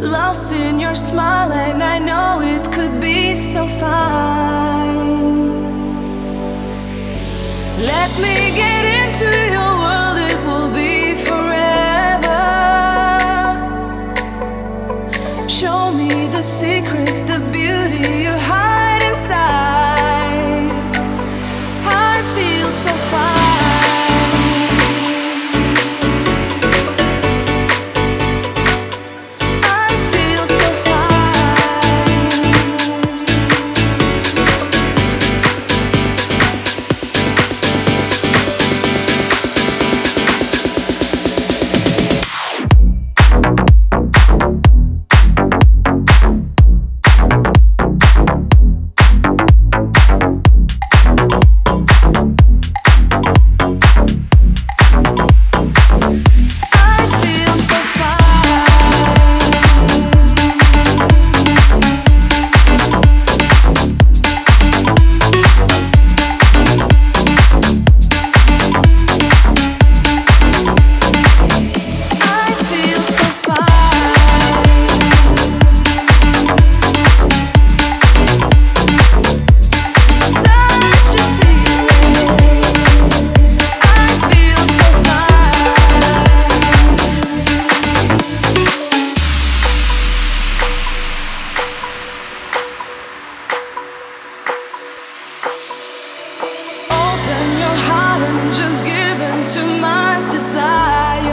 Lost in your smile, and I know it could be so fine. Let me get into your world, it will be forever. Show me the secrets, the beauty you hide inside. Just give in to my desire.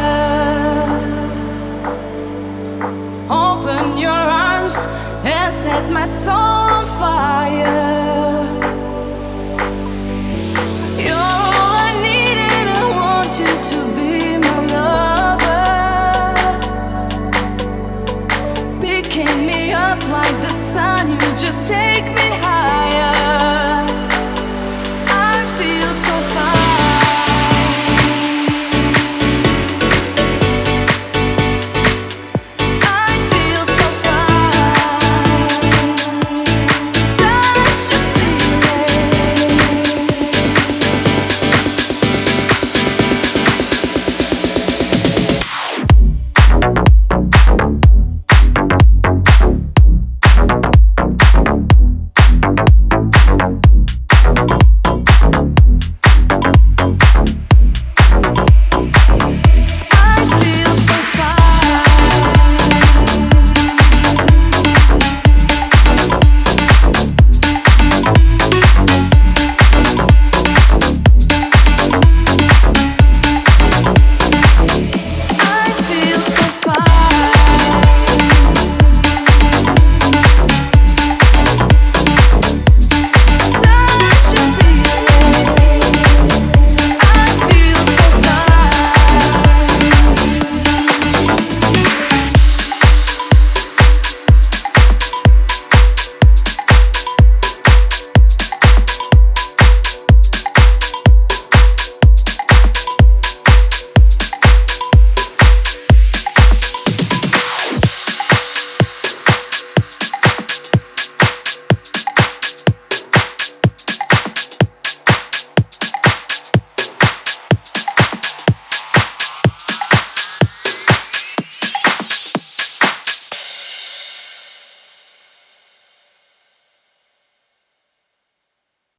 Open your arms and set my soul on